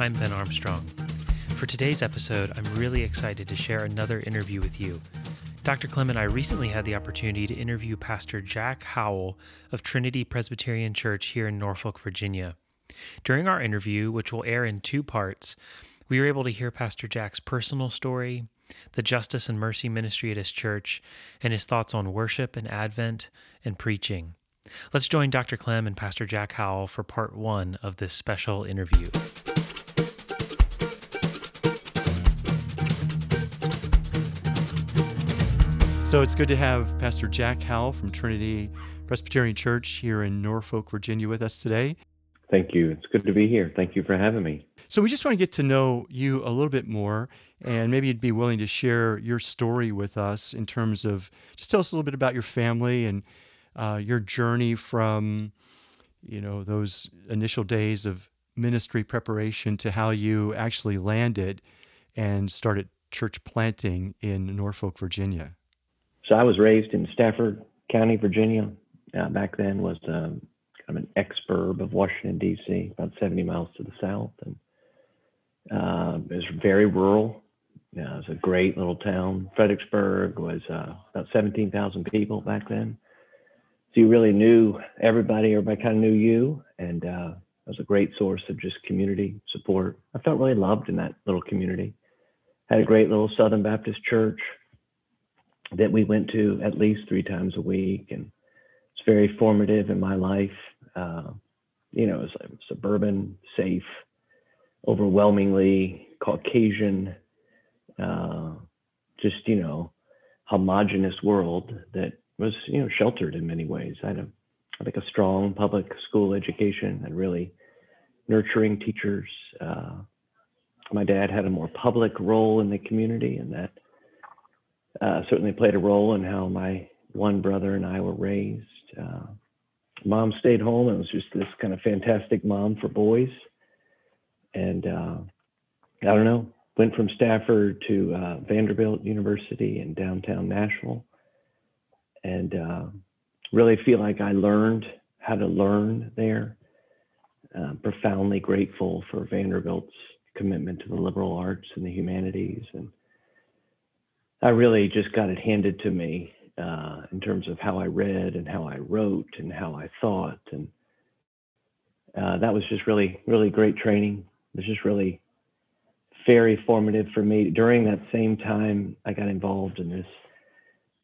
I'm Ben Armstrong. For today's episode, I'm really excited to share another interview with you. Dr. Klem and I recently had the opportunity to interview Pastor Jack Howell of Trinity Presbyterian Church here in Norfolk, Virginia. During our interview, which will air in two parts, we were able to hear Pastor Jack's personal story, the justice and mercy ministry at his church, and his thoughts on worship and Advent and preaching. Let's join Dr. Klem and Pastor Jack Howell for part one of this special interview. So it's good to have Pastor Jack Howell from Trinity Presbyterian Church here in Norfolk, Virginia, with us today. Thank you. It's good to be here. Thank you for having me. So we just want to get to know you a little bit more, and maybe you'd be willing to share your story with us in terms of just tell us a little bit about your family and uh, your journey from, you know, those initial days of ministry preparation to how you actually landed and started church planting in Norfolk, Virginia. So I was raised in Stafford County, Virginia. Uh, back then was um, kind of an exurb of Washington D.C., about 70 miles to the south, and uh, it was very rural. It was a great little town. Fredericksburg was uh, about 17,000 people back then. So you really knew everybody. Everybody kind of knew you, and uh, it was a great source of just community support. I felt really loved in that little community. Had a great little Southern Baptist church that we went to at least three times a week, and it's very formative in my life. Uh, you know, it's a suburban, safe, overwhelmingly Caucasian, uh, just you know, homogenous world that was you know sheltered in many ways. I had a, I think a strong public school education and really nurturing teachers. Uh, my dad had a more public role in the community, and that uh, certainly played a role in how my one brother and I were raised. Uh, mom stayed home and was just this kind of fantastic mom for boys. And uh, I don't know, went from Stafford to uh, Vanderbilt University in downtown Nashville. And uh, really feel like I learned how to learn there. Uh, profoundly grateful for Vanderbilt's commitment to the liberal arts and the humanities and I really just got it handed to me uh, in terms of how I read and how I wrote and how I thought. And uh, that was just really, really great training. It was just really very formative for me. During that same time, I got involved in this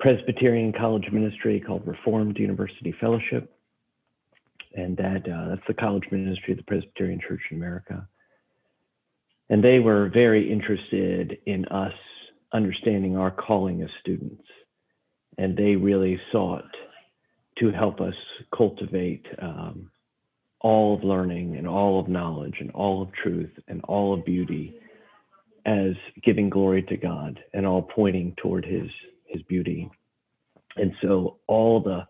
Presbyterian college ministry called Reformed University Fellowship. And that uh, that's the college ministry of the Presbyterian Church in America. And they were very interested in us understanding our calling as students. And they really sought to help us cultivate um, all of learning and all of knowledge and all of truth and all of beauty as giving glory to God and all pointing toward his his beauty. And so all the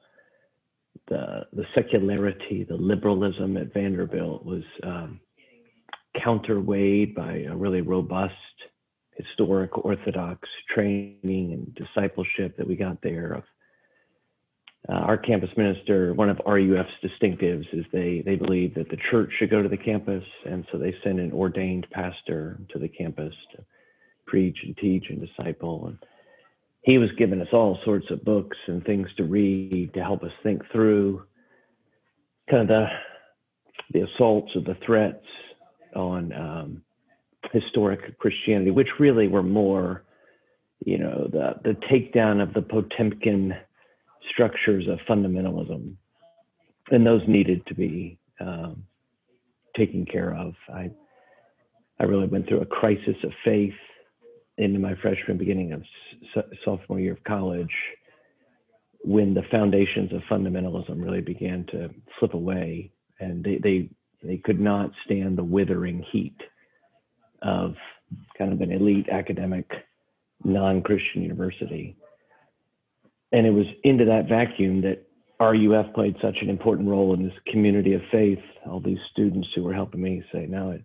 the the secularity, the liberalism at Vanderbilt was um, counterweighed by a really robust historic Orthodox training and discipleship that we got there. Of uh, our campus minister, one of RUF's distinctives is they they believe that the church should go to the campus, and so they send an ordained pastor to the campus to preach and teach and disciple. And he was giving us all sorts of books and things to read to help us think through kind of the the assaults or the threats on um, historic Christianity, which really were more, you know, the the takedown of the Potemkin structures of fundamentalism, and those needed to be um, taken care of. I I really went through a crisis of faith into my freshman, beginning of sophomore year of college, when the foundations of fundamentalism really began to slip away, and they they they could not stand the withering heat of kind of an elite academic non-Christian university. And it was into that vacuum that RUF played such an important role in this community of faith. All these students who were helping me say, now it,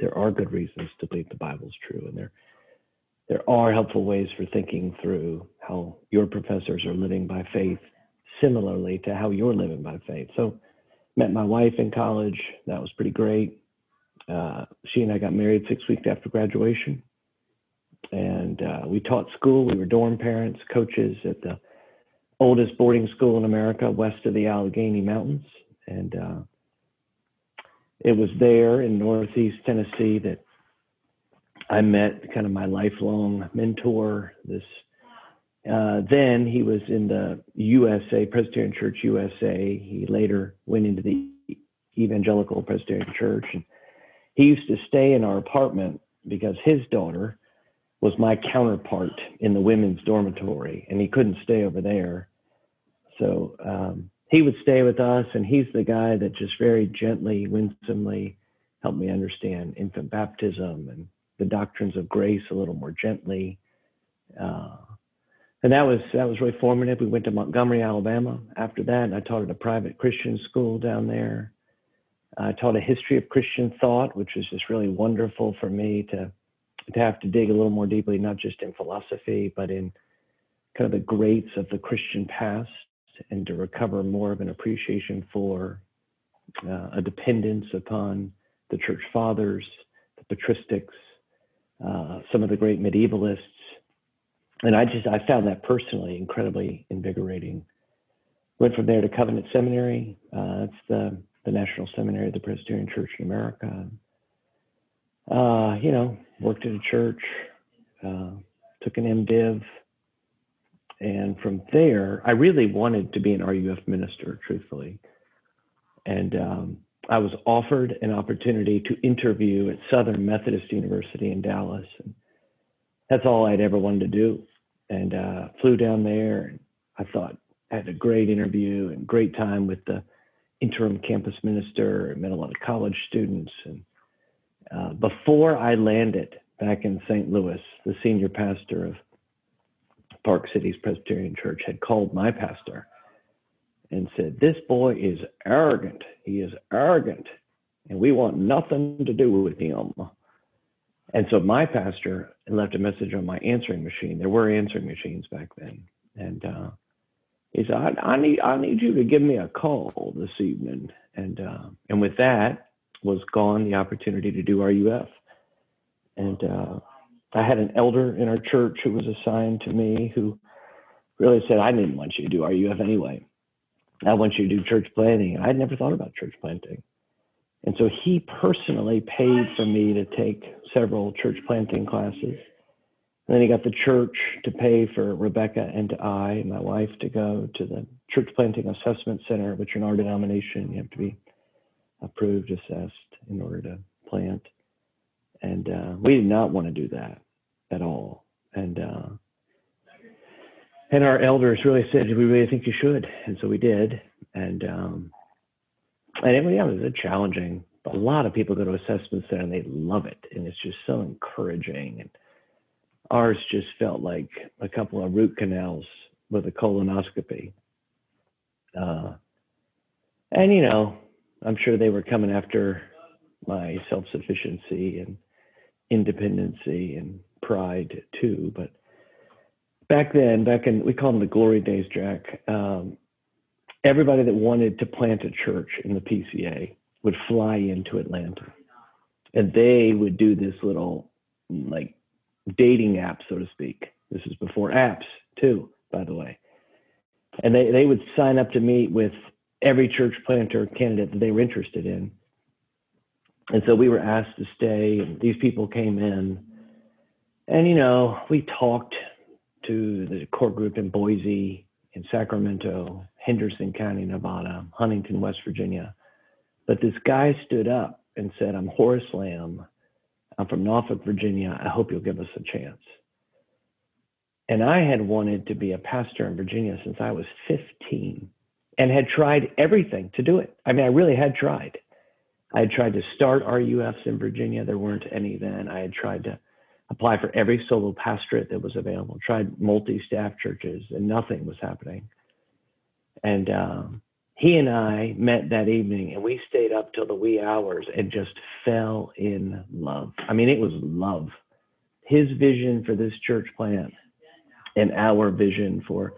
there are good reasons to believe the Bible's true, and there there are helpful ways for thinking through how your professors are living by faith, similarly to how you're living by faith. So, met my wife in college. That was pretty great uh, she and I got married six weeks after graduation. And uh, we taught school. We were dorm parents, coaches at the oldest boarding school in America, west of the Allegheny Mountains. And uh, it was there in Northeast Tennessee that I met kind of my lifelong mentor. This uh, then he was in the USA Presbyterian Church USA. He later went into the Evangelical Presbyterian Church, and he used to stay in our apartment because his daughter was my counterpart in the women's dormitory, and he couldn't stay over there. So um, he would stay with us, and he's the guy that just very gently, winsomely helped me understand infant baptism and the doctrines of grace a little more gently. Uh, and that was that was really formative. We went to Montgomery, Alabama. After that, and I taught at a private Christian school down there. I taught a history of Christian thought, which was just really wonderful for me to to have to dig a little more deeply, not just in philosophy, but in kind of the greats of the Christian past and to recover more of an appreciation for uh, a dependence upon the church fathers, the patristics, uh, some of the great medievalists. And I just, I found that personally incredibly invigorating. Went from there to Covenant Seminary. Uh, that's the, the national seminary of the Presbyterian Church in America. Uh, you know, worked at a church, uh, took an MDiv, and from there, I really wanted to be an RUF minister, truthfully. And um, I was offered an opportunity to interview at Southern Methodist University in Dallas. And that's all I'd ever wanted to do. And uh, flew down there. And I thought I had a great interview and great time with the interim campus minister. Met a lot of college students. And uh, before I landed back in St. Louis, the senior pastor of Park Cities Presbyterian Church had called my pastor and said, This boy is arrogant. He is arrogant, and we want nothing to do with him. And so my pastor left a message on my answering machine. There were answering machines back then. And uh, he said, I, I, need I need you to give me a call this evening. And uh, and with that was gone the opportunity to do RUF. And uh, I had an elder in our church who was assigned to me who really said, I didn't want you to do RUF anyway. I want you to do church planting. I'd never thought about church planting. And so he personally paid for me to take several church planting classes. And then he got the church to pay for Rebecca and I, my wife, to go to the church planting assessment center, which in our denomination, you have to be approved, assessed in order to plant. And uh, we did not want to do that at all. And uh, and our elders really said, "We really think you should," and so we did. And um, and it, yeah, it was a challenging. A lot of people go to assessment center and they love it, and it's just so encouraging. And ours just felt like a couple of root canals with a colonoscopy. Uh, and you know, I'm sure they were coming after my self-sufficiency and independency and pride too. But back then, back in we call them the glory days, Jack. Um, everybody that wanted to plant a church in the PCA would fly into Atlanta, and they would do this little like dating app, so to speak. This is before apps too, by the way. And they, they would sign up to meet with every church planter candidate that they were interested in. And so we were asked to stay, and these people came in and, you know, we talked to the core group in Boise, in Sacramento, Henderson County, Nevada, Huntington, West Virginia. But this guy stood up and said, I'm Horace Lamb. I'm from Norfolk, Virginia. I hope you'll give us a chance. And I had wanted to be a pastor in Virginia since I was 15 and had tried everything to do it. I mean, I really had tried. I had tried to start RUFs in Virginia. There weren't any then. I had tried to apply for every solo pastorate that was available, tried multi staff churches, and nothing was happening. And um, he and I met that evening and we stayed up till the wee hours and just fell in love. I mean, it was love. His vision for this church plant and our vision for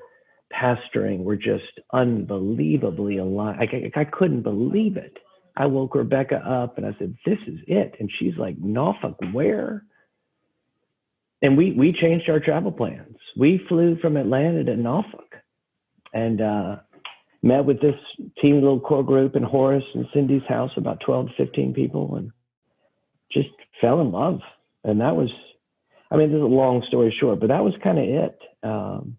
pastoring were just unbelievably aligned. I, I, couldn't believe it. I woke Rebecca up and I said, This is it. And she's like, Norfolk, where? And we we changed our travel plans. We flew from Atlanta to Norfolk and uh, met with this team little core group in Horace and Cindy's house, about 12 to 15 people, and just fell in love. And that was, I mean, this is a long story short, but that was kind of it. Um,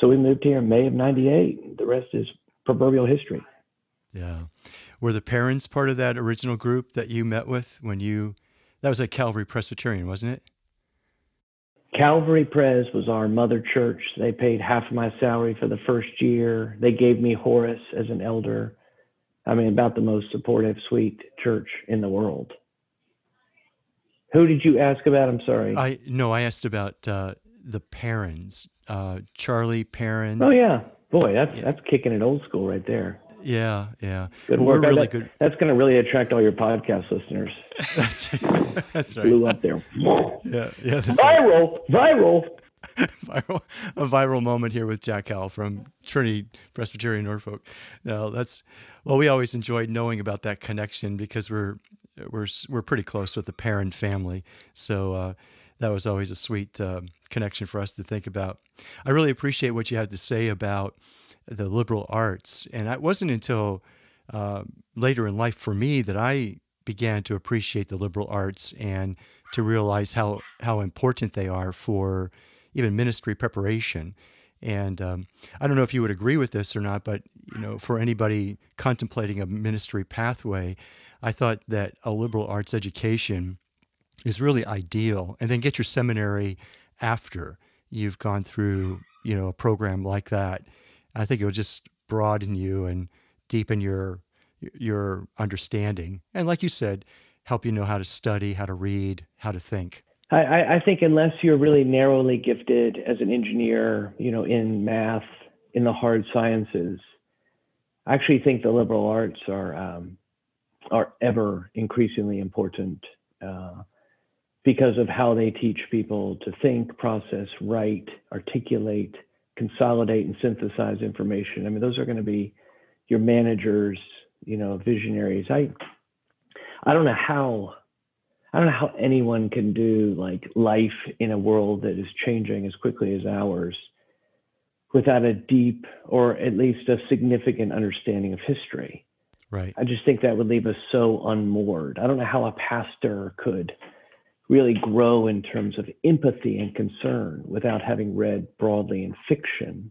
so we moved here in May of 98. The rest is proverbial history. Yeah. Were the Perrins part of that original group that you met with when you, that was at Calvary Presbyterian, wasn't it? Calvary Pres was our mother church. They paid half of my salary for the first year. They gave me Horace as an elder. I mean, about the most supportive, sweet church in the world. Who did you ask about? I'm sorry. I no, I asked about uh, the Perrins, uh, Charlie Perrin. Oh yeah, boy, that's yeah. that's kicking it old school right there. Yeah, yeah. Good well, work. We're really that, good. That's going to really attract all your podcast listeners. that's that's right. Blew up there. yeah, yeah. viral, right. viral. viral, a viral moment here with Jack Howell from Trinity Presbyterian Norfolk. Now that's well, we always enjoyed knowing about that connection because we're we're we're pretty close with the Perrin family. So uh, that was always a sweet uh, connection for us to think about. I really appreciate what you had to say about the liberal arts, and it wasn't until uh, later in life for me that I began to appreciate the liberal arts and to realize how how important they are for even ministry preparation. And um, I don't know if you would agree with this or not, but you know, for anybody contemplating a ministry pathway, I thought that a liberal arts education is really ideal, and then get your seminary after you've gone through, you know, a program like that. I think it will just broaden you and deepen your your understanding, and like you said, help you know how to study, how to read, how to think. I, I think unless you're really narrowly gifted as an engineer, you know, in math, in the hard sciences, I actually think the liberal arts are um, are ever increasingly important uh, because of how they teach people to think, process, write, articulate, consolidate, and synthesize information. I mean, those are going to be your managers, you know, visionaries. I I don't know how I don't know how anyone can do like life in a world that is changing as quickly as ours without a deep or at least a significant understanding of history. Right. I just think that would leave us so unmoored. I don't know how a pastor could really grow in terms of empathy and concern without having read broadly in fiction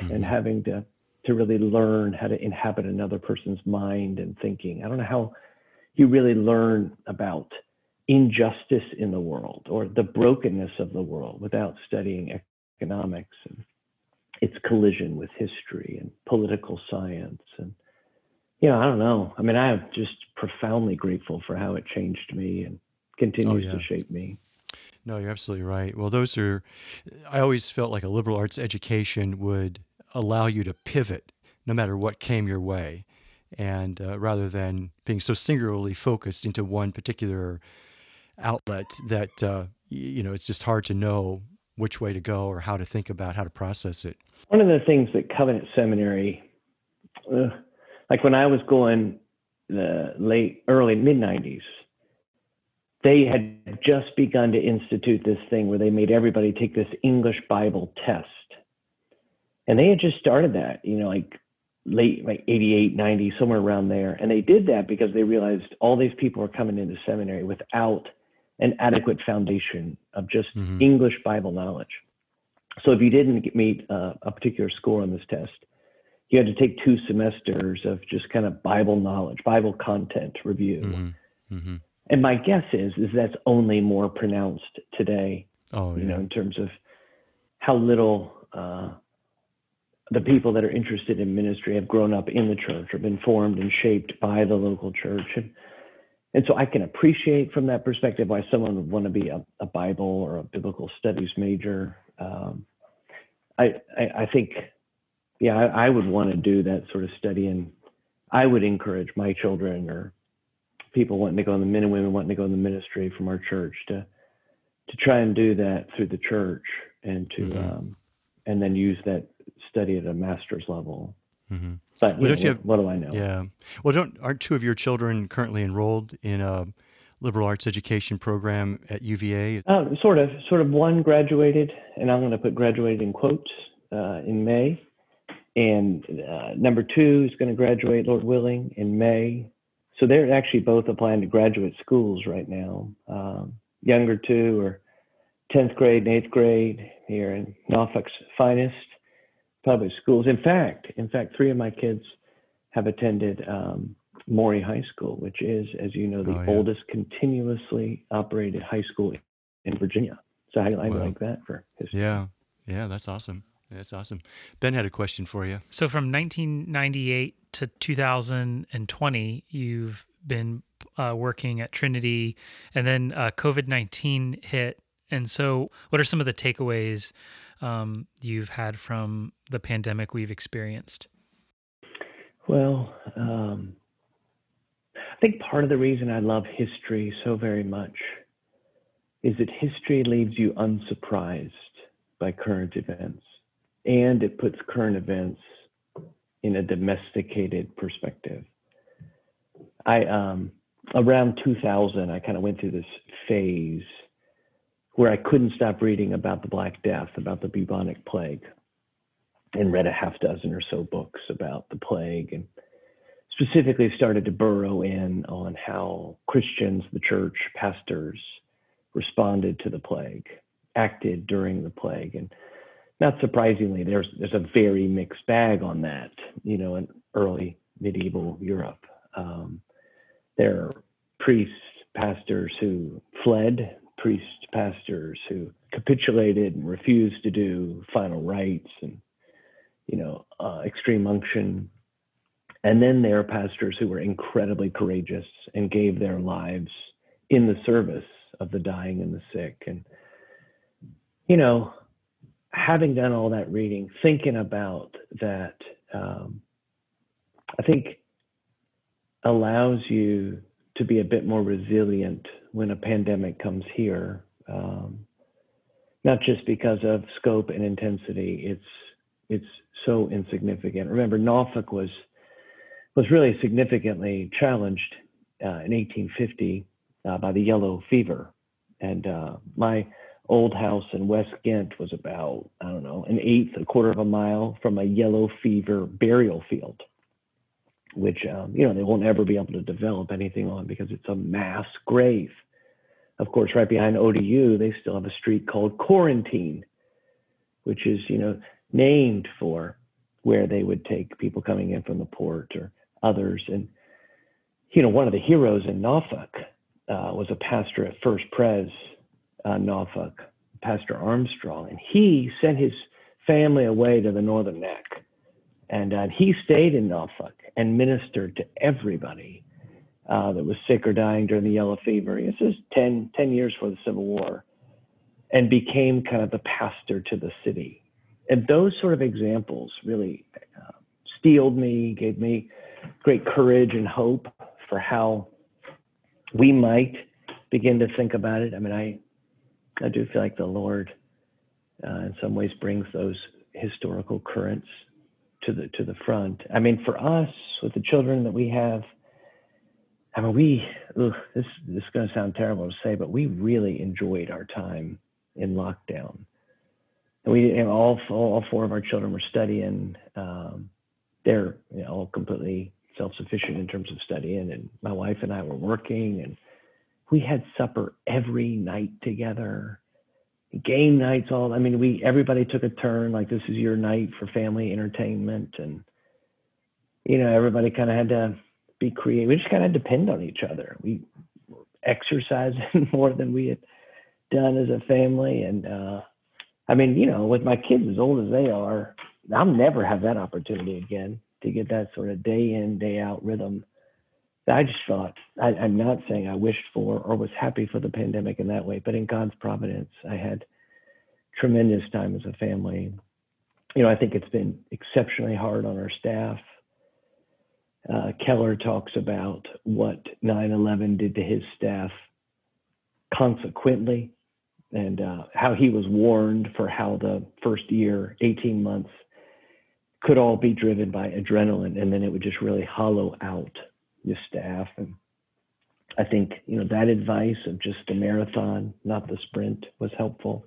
mm-hmm. and having to to really learn how to inhabit another person's mind and thinking. I don't know how you really learn about injustice in the world or the brokenness of the world without studying economics and its collision with history and political science and you know, I don't know. I mean, I am just profoundly grateful for how it changed me and continues oh, yeah. to shape me. No, you're absolutely right. Well, those are, I always felt like a liberal arts education would allow you to pivot no matter what came your way. And uh, rather than being so singularly focused into one particular outlet that, uh, you know, it's just hard to know which way to go or how to think about how to process it. One of the things that Covenant Seminary, uh, like when I was going the late, early, mid 90s, they had just begun to institute this thing where they made everybody take this English Bible test. And they had just started that, you know, like late, like 88, 90, somewhere around there. And they did that because they realized all these people were coming into seminary without an adequate foundation of just mm-hmm. English Bible knowledge. So if you didn't meet uh, a particular score on this test, you had to take two semesters of just kind of Bible knowledge, Bible content review. Mm-hmm. Mm-hmm. And my guess is is that's only more pronounced today. Oh, you know, in terms of how little uh, the people that are interested in ministry have grown up in the church or been formed and shaped by the local church. And, and so I can appreciate from that perspective why someone would want to be a, a Bible or a biblical studies major. Um, I, I, I think yeah, I, I would want to do that sort of study, and I would encourage my children or people wanting to go in the men and women wanting to go in the ministry from our church to to try and do that through the church and to mm-hmm. um, and then use that study at a master's level. Mm-hmm. But well, know, you have, what, what, do I know? Yeah. Well, don't aren't two of your children currently enrolled in a liberal arts education program at UVA? Uh, sort of. Sort of. One graduated, and I'm going to put graduated in quotes uh, in May, and uh, number two is going to graduate, Lord willing, in May. So they're actually both applying to graduate schools right now. Um, younger two are 10th grade and 8th grade here in Norfolk's finest public schools. In fact, in fact, three of my kids have attended um, Maury High School, which is, as you know, the oh, yeah. oldest continuously operated high school in Virginia. So I, I like that for history. Yeah, yeah, that's awesome. That's awesome. Ben had a question for you. So from 1998 to 2020, you've been uh, working at Trinity, and then uh, COVID 19 hit. And so, what are some of the takeaways um, you've had from the pandemic we've experienced? Well, um, I think part of the reason I love history so very much is that history leaves you unsurprised by current events and it puts current events in a domesticated perspective. I um, around 2000, I kind of went through this phase where I couldn't stop reading about the Black Death, about the bubonic plague, and read a half dozen or so books about the plague, and specifically started to burrow in on how Christians, the church, pastors responded to the plague, acted during the plague, and not surprisingly, there's there's a very mixed bag on that. You know, in early medieval Europe, um, there are priests, pastors who fled priests, pastors who capitulated and refused to do final rites and, you know, uh, extreme unction. And then there are pastors who were incredibly courageous and gave their lives in the service of the dying and the sick. And, you know, having done all that reading, thinking about that, um, I think allows you to be a bit more resilient when a pandemic comes here, um, not just because of scope and intensity. It's it's so insignificant. Remember, Norfolk was was really significantly challenged uh, in 1850 uh, by the yellow fever, and uh, my old house in West Ghent was about I don't know an eighth, a quarter of a mile from a yellow fever burial field which um, you know they won't ever be able to develop anything on because it's a mass grave. Of course, right behind ODU, they still have a street called Quarantine, which is you know named for where they would take people coming in from the port or others. And you know, one of the heroes in Norfolk uh, was a pastor at First Pres uh, Norfolk, Pastor Armstrong, and he sent his family away to the Northern Neck and uh, he stayed in Norfolk and ministered to everybody uh, that was sick or dying during the yellow fever. This is 10, 10 years for the Civil War and became kind of the pastor to the city. And those sort of examples really uh, steeled me, gave me great courage and hope for how we might begin to think about it. I mean, I, I do feel like the Lord, uh, in some ways, brings those historical currents to the to the front. I mean, for us with the children that we have, I mean, we ugh, this this is going to sound terrible to say, but we really enjoyed our time in lockdown. And we all all four of our children were studying. Um, they're you know, all completely self-sufficient in terms of studying, and my wife and I were working, and we had supper every night together. Game nights all i mean we everybody took a turn like this is your night for family entertainment and you know everybody kind of had to be creative. We just kind of depend on each other. We exercising more than we had done as a family and uh i mean you know with my kids as old as they are i'll never have that opportunity again to get that sort of day in day out rhythm I just thought, I, am not saying I wished for or was happy for the pandemic in that way, but in God's providence, I had tremendous time as a family. You know, I think it's been exceptionally hard on our staff. Uh, Keller talks about what 9 11 did to his staff consequently and uh, how he was warned for how the first year, 18 months, could all be driven by adrenaline, and then it would just really hollow out your staff. And I think you know that advice of just the marathon, not the sprint, was helpful.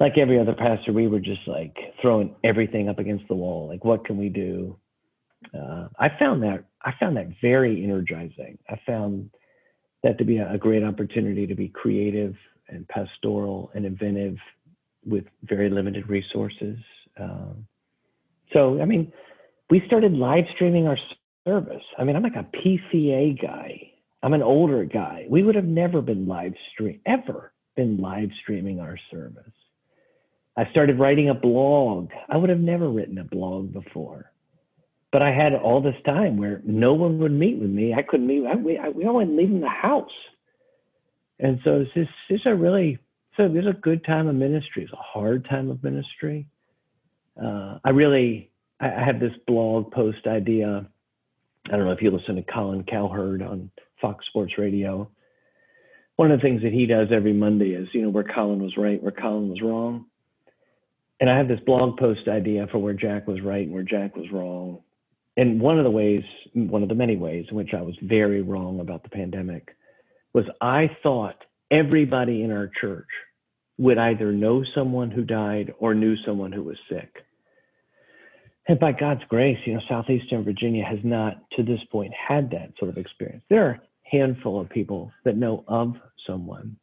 Like every other pastor, we were just like throwing everything up against the wall. Like, what can we do? Uh, I found that I found that very energizing. I found that to be a, great opportunity to be creative and pastoral and inventive with very limited resources. Um, so, I mean, we started live streaming our service. I mean, I'm like a PCA guy. I'm an older guy. We would have never been live stream ever been live streaming our service. I started writing a blog. I would have never written a blog before, but I had all this time where no one would meet with me. I couldn't meet. I, we, I, we all went leaving the house, and so it's just it's a really so there's a good time of ministry. It's a hard time of ministry. Uh, I really I, I have this blog post idea. I don't know if you listen to Colin Cowherd on Fox Sports Radio. One of the things that he does every Monday is, you know, where Colin was right, where Colin was wrong. And I have this blog post idea for where Jack was right and where Jack was wrong. And one of the ways, one of the many ways in which I was very wrong about the pandemic was I thought everybody in our church would either know someone who died or knew someone who was sick. And by God's grace, you know, Southeastern Virginia has not to this point had that sort of experience. There are a handful of people that know of someone.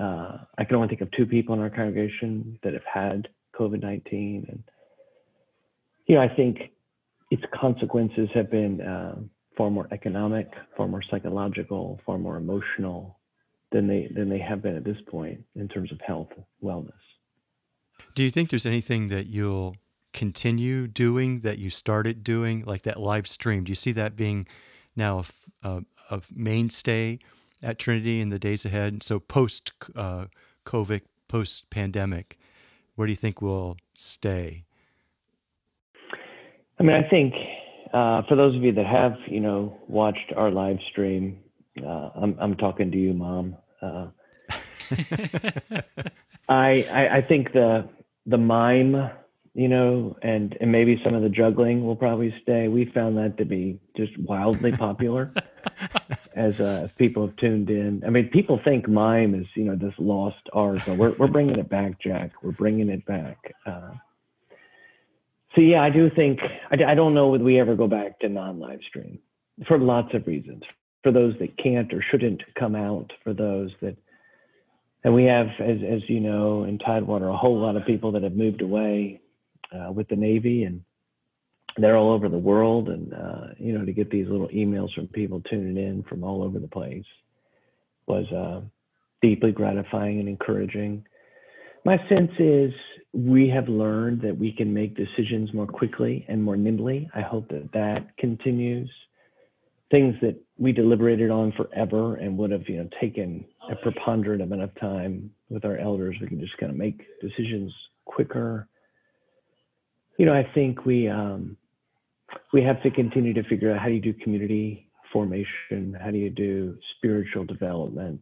Uh, I can only think of two people in our congregation that have had COVID 19. And, you know, I think its consequences have been uh, far more economic, far more psychological, far more emotional than they, than they have been at this point in terms of health, wellness. Do you think there's anything that you'll continue doing that you started doing, like that live stream? Do you see that being now a, a, a mainstay at Trinity in the days ahead. So post uh, COVID, post pandemic, where do you think we'll stay? I mean, I think uh, for those of you that have, you know, watched our live stream, uh, I'm, I'm talking to you, Mom. Uh, I, I I think the the mime you know, and and maybe some of the juggling will probably stay. We found that to be just wildly popular as uh, people have tuned in. I mean, people think mime is you know this lost art, but we're we're bringing it back, Jack. We're bringing it back. Uh, so yeah, I do think I, I don't know whether we ever go back to non-live stream for lots of reasons. For those that can't or shouldn't come out, for those that and we have, as, as you know, in Tidewater, a whole lot of people that have moved away uh, with the Navy, and they're all over the world. And uh, you know, to get these little emails from people tuning in from all over the place was uh, deeply gratifying and encouraging. My sense is we have learned that we can make decisions more quickly and more nimbly. I hope that that continues. Things that we deliberated on forever and would have, you know, taken a preponderant amount of time with our elders, we can just kind of make decisions quicker you know, I think we um, we have to continue to figure out how do you do community formation, how do you do spiritual development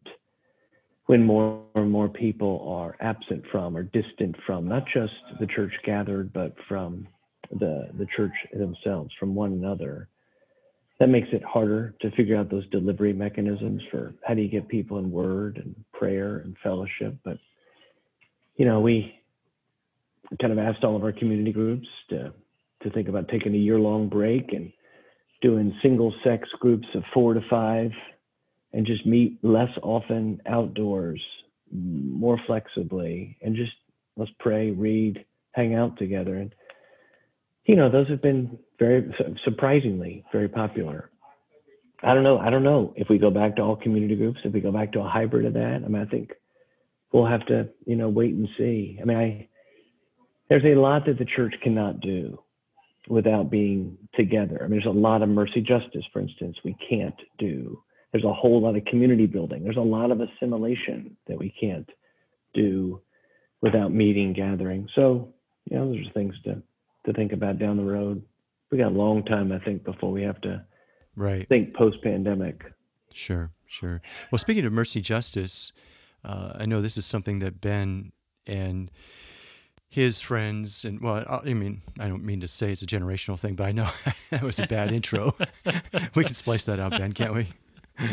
when more and more people are absent from or distant from not just the church gathered, but from the the church themselves, from one another. That makes it harder to figure out those delivery mechanisms for how do you get people in word and prayer and fellowship. But you know, we kind of asked all of our community groups to to think about taking a year long break and doing single sex groups of four to five and just meet less often outdoors more flexibly and just let's pray read hang out together. And you know those have been very surprisingly very popular. I don't know i don't know if we go back to all community groups if we go back to a hybrid of that. I mean i think we'll have to you know wait and see. I mean i there's a lot that the church cannot do without being together. I mean, there's a lot of mercy justice, for instance, we can't do. There's a whole lot of community building. There's a lot of assimilation that we can't do without meeting, gathering. So, you know, there's things to, to think about down the road. We got a long time, I think, before we have to right. think post pandemic. Sure, sure. Well, speaking of mercy justice, uh, I know this is something that Ben and his friends and well i mean i don't mean to say it's a generational thing but i know that was a bad intro. We can splice that out ben can't we?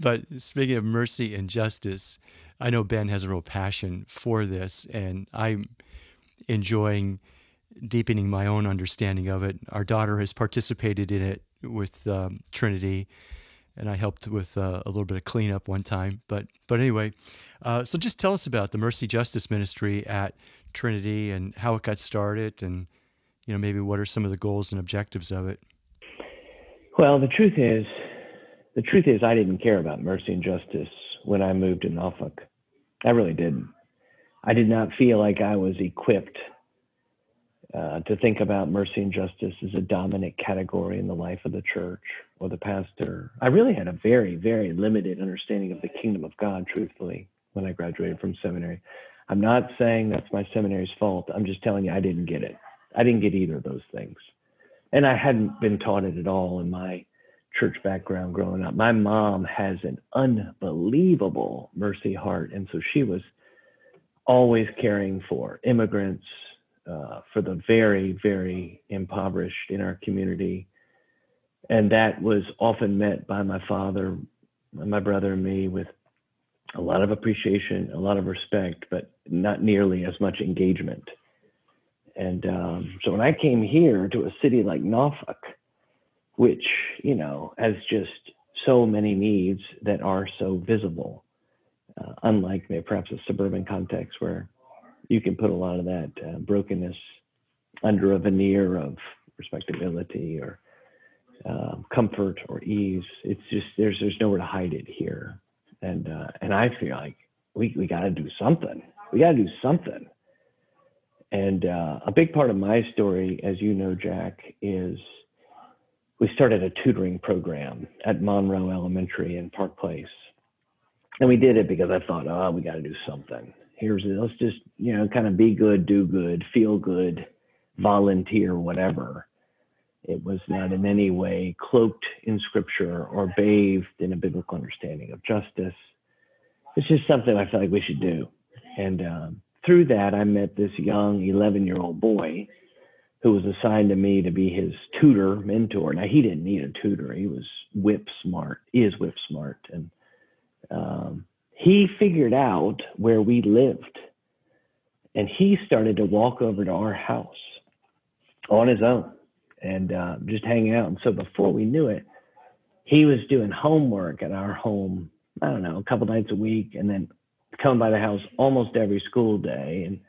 But speaking of mercy and justice i know ben has a real passion for this and i'm enjoying deepening my own understanding of it. Our daughter has participated in it with um, trinity and i helped with uh, a little bit of cleanup one time but but anyway uh, so just tell us about the mercy justice ministry at Trinity and how it got started, and you know maybe what are some of the goals and objectives of it. Well, the truth is, the truth is, I didn't care about mercy and justice when I moved to Norfolk. I really didn't. I did not feel like I was equipped uh, to think about mercy and justice as a dominant category in the life of the church or the pastor. I really had a very, very limited understanding of the kingdom of God, truthfully, when I graduated from seminary. I'm not saying that's my seminary's fault. I'm just telling you I didn't get it. I didn't get either of those things. And I hadn't been taught it at all in my church background growing up. My mom has an unbelievable mercy heart. And so she was always caring for immigrants, uh, for the very, very impoverished in our community. And that was often met by my father, my brother, and me with a lot of appreciation, a lot of respect, but not nearly as much engagement. And um, so when I came here to a city like Norfolk, which, you know, has just so many needs that are so visible, uh, unlike maybe perhaps a suburban context where you can put a lot of that uh, brokenness under a veneer of respectability or uh, comfort or ease. It's just there's there's nowhere to hide it here and uh, and I feel like we we got to do something. We got to do something. And uh, a big part of my story, as you know, Jack, is we started a tutoring program at Monroe Elementary in Park Place, and we did it because I thought, oh, we got to do something. Here's let's just you know kind of be good, do good, feel good, volunteer, whatever. It was not in any way cloaked in scripture or bathed in a biblical understanding of justice. It's just something I felt like we should do. And um, through that, I met this young 11 year old boy who was assigned to me to be his tutor, mentor. Now, he didn't need a tutor, he was whip smart, he is whip smart. And um, he figured out where we lived. And he started to walk over to our house on his own and uh, just hanging out. And so before we knew it, he was doing homework at our home, I don't know, a couple nights a week, and then coming by the house almost every school day, and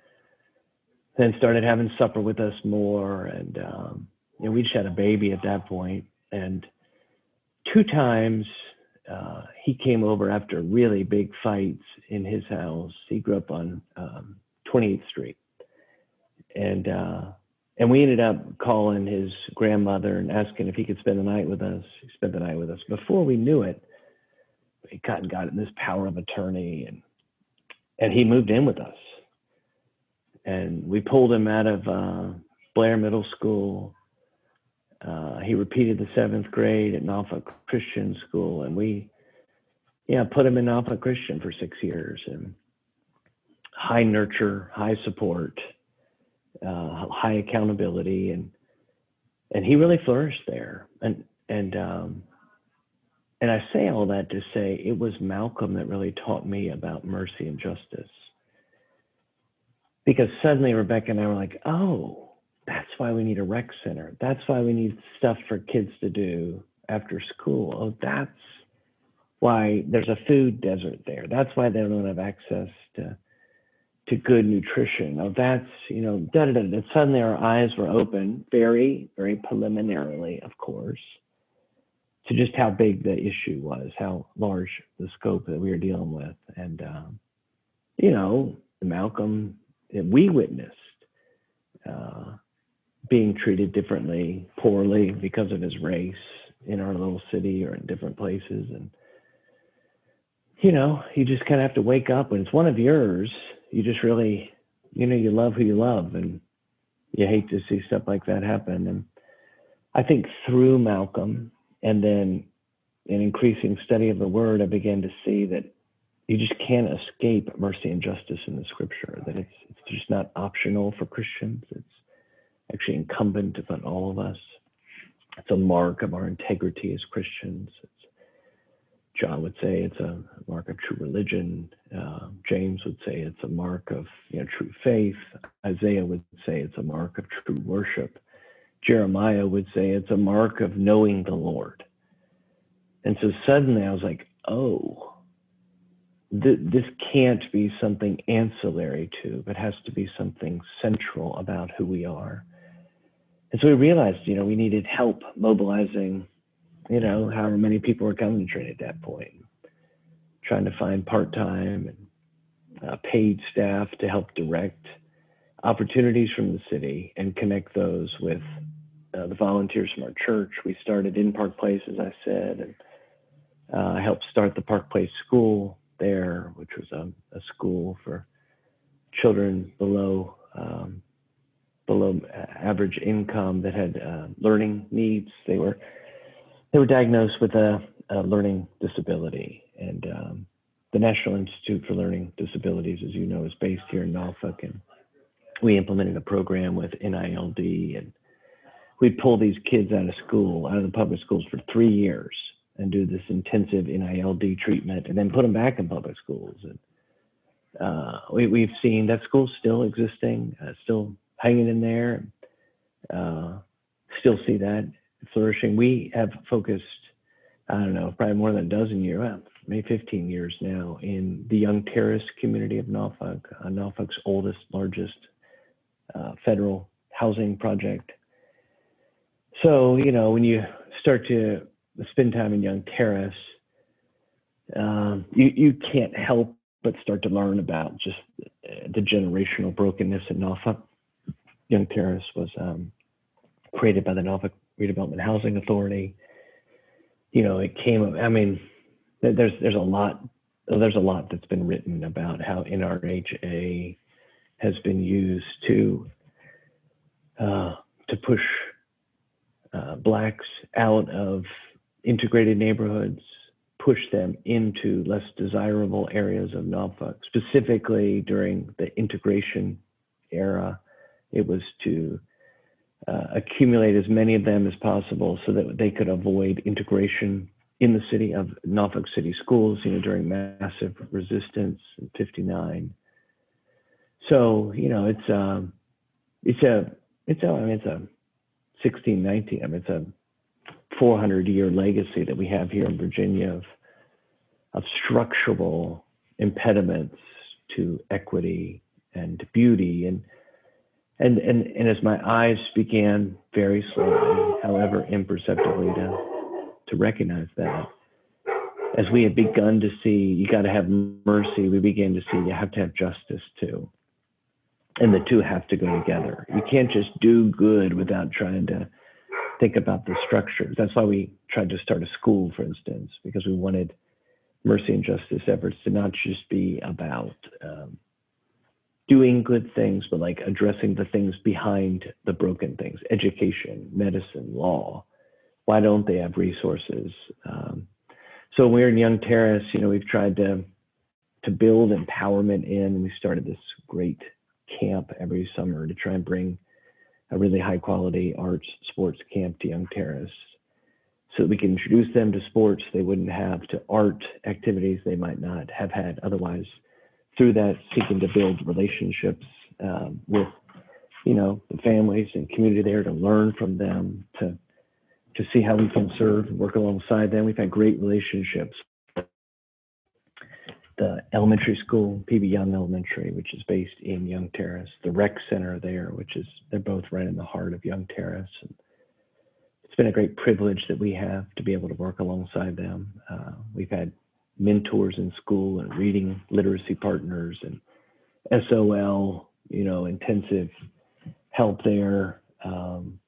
then started having supper with us more. And um, you know, we just had a baby at that point, and two times uh, he came over after really big fights in his house. He grew up on um, 28th Street, and uh, and we ended up calling his grandmother and asking if he could spend the night with us. He spent the night with us. Before we knew it, he got got this power of attorney and and he moved in with us. And we pulled him out of uh, Blair Middle School. Uh, he repeated the seventh grade at Norfolk Christian School, and we, yeah, put him in Norfolk Christian for six years, and high nurture, high support uh, high accountability, and and he really flourished there. And and um, and I say all that to say it was Malcolm that really taught me about mercy and justice. Because suddenly Rebecca and I were like, oh, that's why we need a rec center. That's why we need stuff for kids to do after school. Oh, that's why there's a food desert there. That's why they don't have access to to good nutrition. Now that's, you know, da da da. da. Suddenly our eyes were open, very, very preliminarily, of course, to just how big the issue was, how large the scope that we were dealing with. And, um, you know, Malcolm, that we witnessed uh, being treated differently, poorly because of his race in our little city or in different places. And, you know, you just kind of have to wake up when it's one of yours you just really, you know, you love who you love, and you hate to see stuff like that happen. And I think through Malcolm, and then an increasing study of the Word, I began to see that you just can't escape mercy and justice in the scripture, that it's, it's just not optional for Christians. It's actually incumbent upon all of us. It's a mark of our integrity as Christians. It's, John would say it's a mark of true religion. Uh, James would say it's a mark of you know, true faith. Isaiah would say it's a mark of true worship. Jeremiah would say it's a mark of knowing the Lord. And so suddenly I was like, oh, th- this can't be something ancillary to, but has to be something central about who we are. And so we realized, you know, we needed help mobilizing, you know, however many people were coming to train at that point, trying to find part time and uh, paid staff to help direct opportunities from the city and connect those with uh, the volunteers from our church. We started in Park Place, as I said, and uh, I helped start the Park Place School there, which was a, a school for children below um, below average income that had uh, learning needs. They were they were diagnosed with a, a learning disability, and um, the National Institute for Learning Disabilities, as you know, is based here in Norfolk, and we implemented a program with NILD, and we'd pull these kids out of school, out of the public schools for three years, and do this intensive NILD treatment, and then put them back in public schools. And uh, we, have seen that school still existing, uh, still hanging in there. Uh, still see that flourishing. We have focused, I don't know, probably more than a dozen years, well, maybe 15 years now, in the Young Terrace community of Norfolk, uh, Norfolk's oldest, largest uh, federal housing project. So, you know, when you start to spend time in Young Terrace, um, you, you can't help but start to learn about just the generational brokenness in Norfolk. Young Terrace was um, created by the Norfolk Redevelopment Housing Authority. You know, it came. I mean, there's there's a lot there's a lot that's been written about how NRHA has been used to uh, to push uh, blacks out of integrated neighborhoods, push them into less desirable areas of Norfolk, specifically during the integration era. It was to uh, accumulate as many of them as possible so that they could avoid integration in the city of Norfolk City schools, you know, during massive resistance in 59. So, you know, it's um it's a it's a I mean it's a 1619. I mean it's a 400 year legacy that we have here in Virginia of of structural impediments to equity and beauty and and, and, and as my eyes began very slowly, however imperceptibly, to, to recognize that, as we had begun to see you got to have mercy, we began to see you have to have justice too. And the two have to go together. You can't just do good without trying to think about the structures. That's why we tried to start a school, for instance, because we wanted mercy and justice efforts to not just be about um, doing good things, but like addressing the things behind the broken things, education, medicine, law. Why don't they have resources? Um, so we're in Young Terrace, you know, we've tried to to build empowerment in, we started this great camp every summer to try and bring a really high quality arts sports camp to Young Terrace so that we can introduce them to sports they wouldn't have, to art activities they might not have had otherwise through that, seeking to build relationships um, with, you know, the families and community there to learn from them, to to see how we can serve and work alongside them. We've had great relationships. The elementary school, PB Young Elementary, which is based in Young Terrace, the rec center there, which is they're both right in the heart of Young Terrace. And it's been a great privilege that we have to be able to work alongside them. Uh, we've had mentors in school and reading literacy partners and SOL, you know, intensive help there. Um,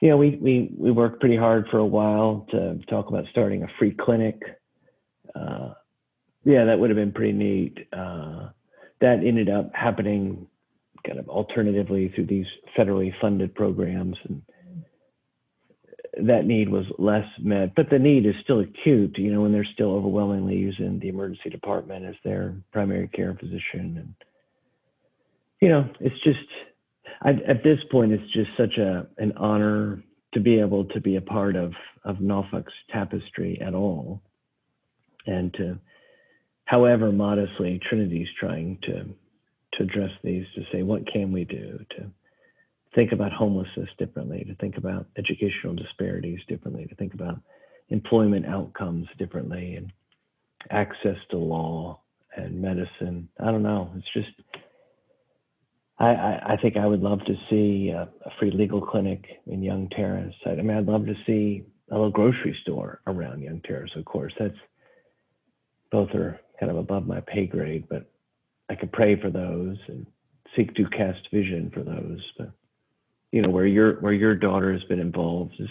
you know, we, we, we worked pretty hard for a while to talk about starting a free clinic. Uh, yeah, that would have been pretty neat. Uh, that ended up happening kind of alternatively through these federally funded programs. And that need was less met, but the need is still acute. You know, when they're still overwhelmingly using the emergency department as their primary care physician, and you know, it's just I, at this point, it's just such a an honor to be able to be a part of of Norfolk's tapestry at all, and to, however modestly, Trinity's trying to to address these to say what can we do to think about homelessness differently, to think about educational disparities differently, to think about employment outcomes differently, and access to law and medicine. I don't know. It's just, I, I, I think I would love to see a, a, free legal clinic in Young Terrace. I, I mean, I'd love to see a little grocery store around Young Terrace, of course. That's both are kind of above my pay grade, but I could pray for those and seek to cast vision for those. But you know where your where your daughter has been involved is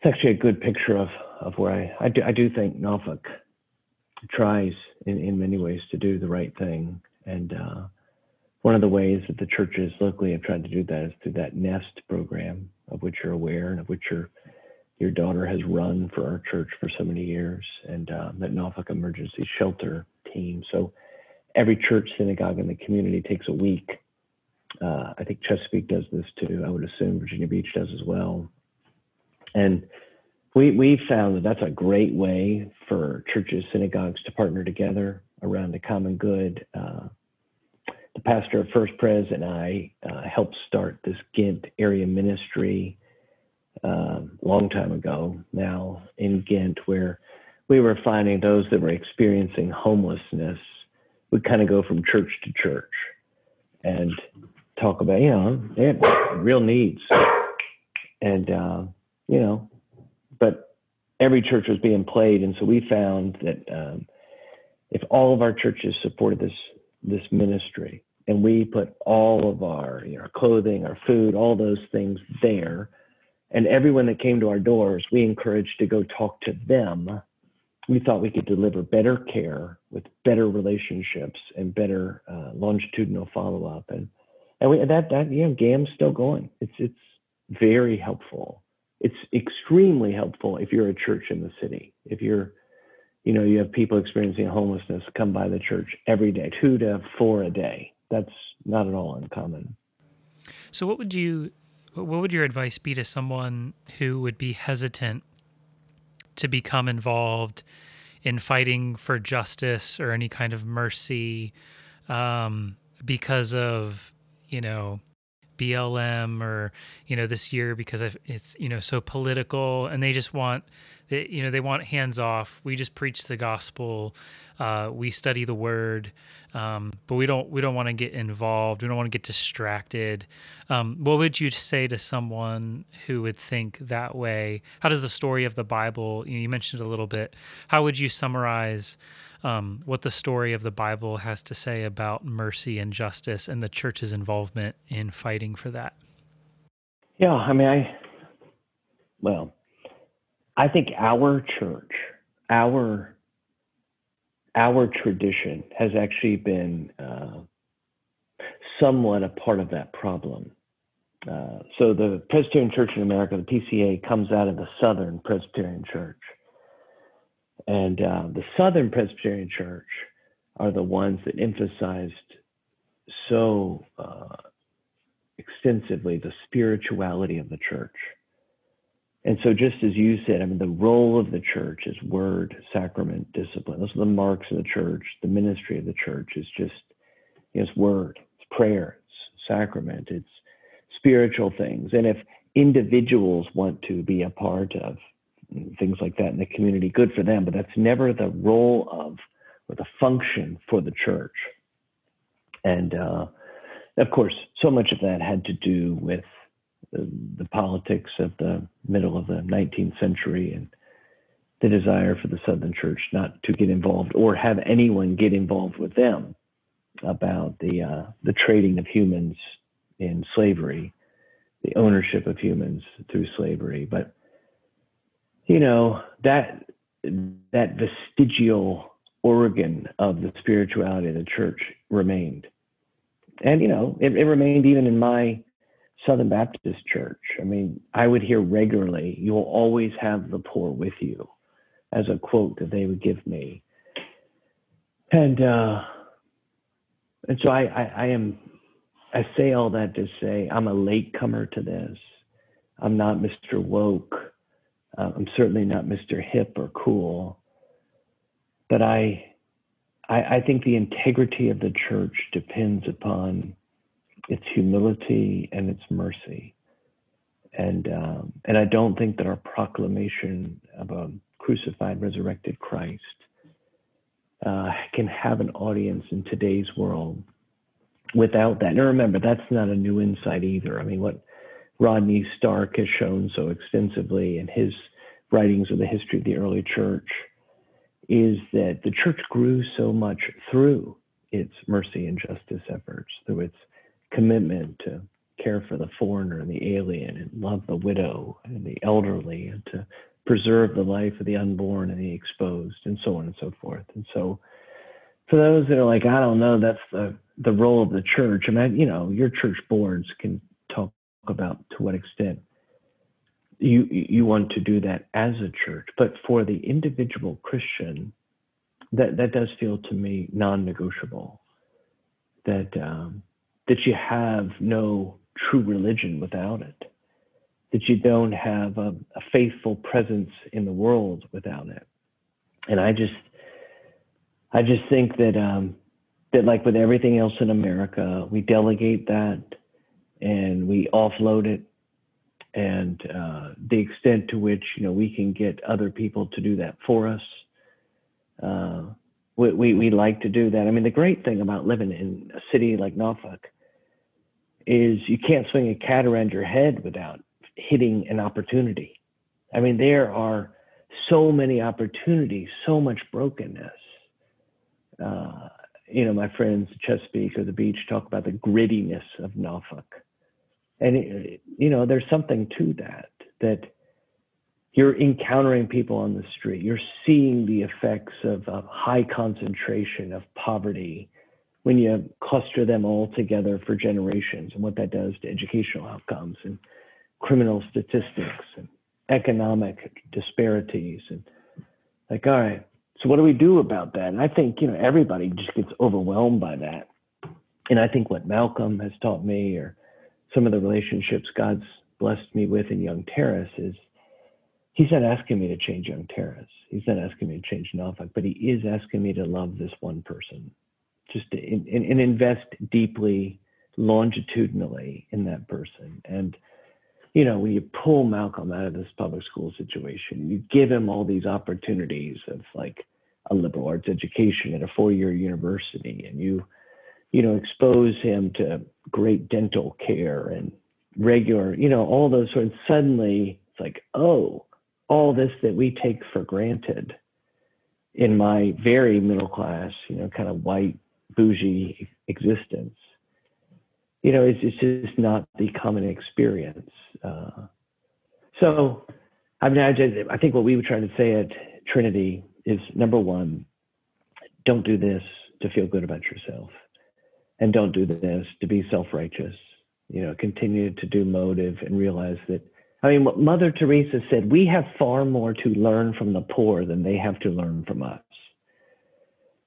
it's actually a good picture of of where I I do, I do think Norfolk tries in in many ways to do the right thing. And uh, one of the ways that the churches locally have tried to do that is through that nest program of which you're aware and of which your your daughter has run for our church for so many years. And uh, that Norfolk Emergency Shelter team. So every church synagogue in the community takes a week uh, I think Chesapeake does this too. I would assume Virginia Beach does as well. And we we found that that's a great way for churches, synagogues to partner together around a common good. Uh, the pastor of First Pres and I uh, helped start this Ghent area ministry a um, long time ago now in Ghent, where we were finding those that were experiencing homelessness would kind of go from church to church. And talk about, you know, they have real needs. And, uh, you know, but every church was being played. And so we found that um, if all of our churches supported this, this ministry and we put all of our, you know, our clothing, our food, all those things there, and everyone that came to our doors, we encouraged to go talk to them. We thought we could deliver better care with better relationships and better uh, longitudinal follow up. And and we, that that you know GAM's still going. It's it's very helpful. It's extremely helpful if you're a church in the city. If you're, you know, you have people experiencing homelessness come by the church every day, two to four a day. That's not at all uncommon. So, what would you, what would your advice be to someone who would be hesitant to become involved in fighting for justice or any kind of mercy um, because of you know, BLM or you know this year because it's you know so political and they just want you know they want hands off. We just preach the gospel. Uh, we study the word um, but we don't we don't want to get involved. We don't want to get distracted. Um, what would you say to someone who would think that way? How does the story of the bible you, know, you mentioned a little bit. How would you summarize um, what the story of the Bible has to say about mercy and justice and the church's involvement in fighting for that. Yeah, I mean, I, well, I think our church, our, our tradition has actually been uh, somewhat a part of that problem. Uh, so the Presbyterian Church in America, the PCA, comes out of the Southern Presbyterian Church. And uh, the Southern Presbyterian Church are the ones that emphasized so uh, extensively the spirituality of the church. And so, just as you said, I mean, the role of the church is word, sacrament, discipline. Those are the marks of the church. The ministry of the church is just, you know, it's word, it's prayer, it's sacrament, it's spiritual things. And if individuals want to be a part of things like that in the community, good for them, but that's never the role of or the function for the church. And uh, of course, so much of that had to do with the, politics of the middle of the 19th century and the desire for the Southern Church not to get involved or have anyone get involved with them about the uh, the trading of humans in slavery, the ownership of humans through slavery. But you know that that vestigial organ of the spirituality of the church remained and you know it, it remained even in my Southern Baptist Church. I mean, I would hear regularly, "You will always have the poor with you," as a quote that they would give me, and uh, and so I, I, I am. I say all that to say I'm a latecomer to this. I'm not Mr. Woke. Uh, I'm certainly not Mr. Hip or cool. But I, I, I think the integrity of the church depends upon its humility and its mercy. And um, and I don't think that our proclamation of a crucified, resurrected Christ uh, can have an audience in today's world without that. And remember, that's not a new insight either. I mean, what Rodney Stark has shown so extensively in his writings of the history of the early church is that the church grew so much through its mercy and justice efforts, through its commitment to care for the foreigner and the alien and love the widow and the elderly and to preserve the life of the unborn and the exposed and so on and so forth. And so for those that are like, I don't know, that's the, the role of the church. I mean, you know, your church boards can talk about to what extent you you want to do that as a church, but for the individual Christian, that that does feel to me non-negotiable. That um, that you have no true religion without it, that you don't have a, a faithful presence in the world without it. And I just, I just think that um, that like with everything else in America, we delegate that and we offload it, and uh, the extent to which you know we can get other people to do that for us. Uh, we, we, we like to do that. I mean, the great thing about living in a city like Norfolk is you can't swing a cat around your head without hitting an opportunity. I mean, there are so many opportunities, so much brokenness. Uh, you know, my friends Chesapeake or the beach talk about the grittiness of Norfolk. And, it, you know, there's something to that, that you're encountering people on the street. You're seeing the effects of, of high concentration of poverty when you cluster them all together for generations and what that does to educational outcomes and criminal statistics and economic disparities and like all right so what do we do about that and i think you know everybody just gets overwhelmed by that and i think what malcolm has taught me or some of the relationships god's blessed me with in young terrace is he's not asking me to change young terrace. He's not asking me to change norfolk but he is asking me to love this one person. Just in, in, and invest deeply longitudinally in that person. And you know when you pull malcolm out of this public school situation you give him all these opportunities of like a liberal arts education at a four-year university and you you know expose him to great dental care and regular you know all those sort of suddenly it's like oh all this that we take for granted in my very middle class you know kind of white bougie existence. You know, it's, it's just not the common experience. Uh, so, I mean, I, just, I think what we were trying to say at Trinity is number one, don't do this to feel good about yourself, and don't do this to be self-righteous. You know, continue to do motive and realize that. I mean, what Mother Teresa said, we have far more to learn from the poor than they have to learn from us.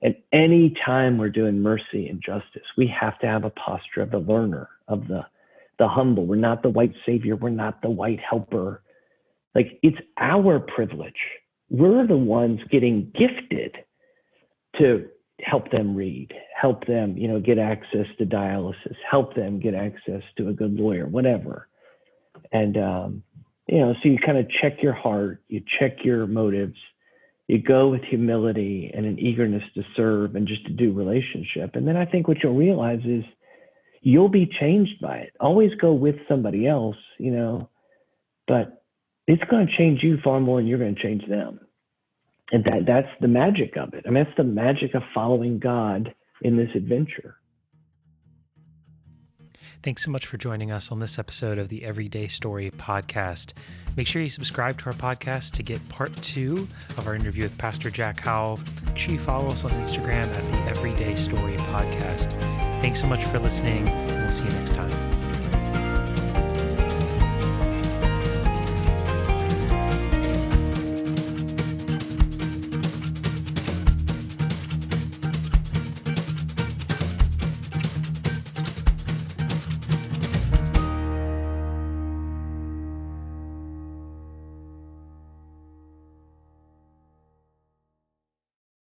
And any time we're doing mercy and justice, we have to have a posture of the learner, of the the humble. We're not the white savior. We're not the white helper. Like it's our privilege. We're the ones getting gifted to help them read, help them, you know, get access to dialysis, help them get access to a good lawyer, whatever. And um, you know, so you kind of check your heart, you check your motives, you go with humility and an eagerness to serve and just to do relationship. And then I think what you'll realize is you'll be changed by it. Always go with somebody else, you know, but it's going to change you far more than you're going to change them. And that that's the magic of it. I mean, that's the magic of following God in this adventure. Thanks so much for joining us on this episode of the Everyday Story podcast. Make sure you subscribe to our podcast to get part two of our interview with Pastor Jack Howell. Make sure you follow us on Instagram at the Everyday Story podcast. Thanks so much for listening, and we'll see you next time.